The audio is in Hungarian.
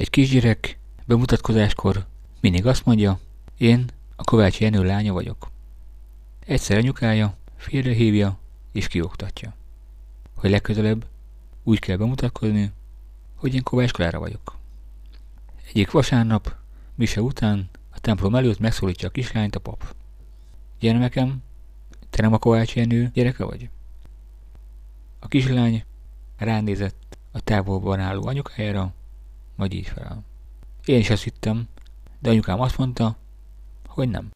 Egy kisgyerek bemutatkozáskor mindig azt mondja, én a Kovács Jenő lánya vagyok. Egyszer anyukája félrehívja és kioktatja, hogy legközelebb úgy kell bemutatkozni, hogy én Kovács Klára vagyok. Egyik vasárnap, mise után, a templom előtt megszólítja a kislányt a pap. Gyermekem, te nem a Kovács Jenő gyereke vagy? A kislány ránézett a távolban álló anyukájára, majd így fel. Én is azt hittem, de anyukám azt mondta, hogy nem.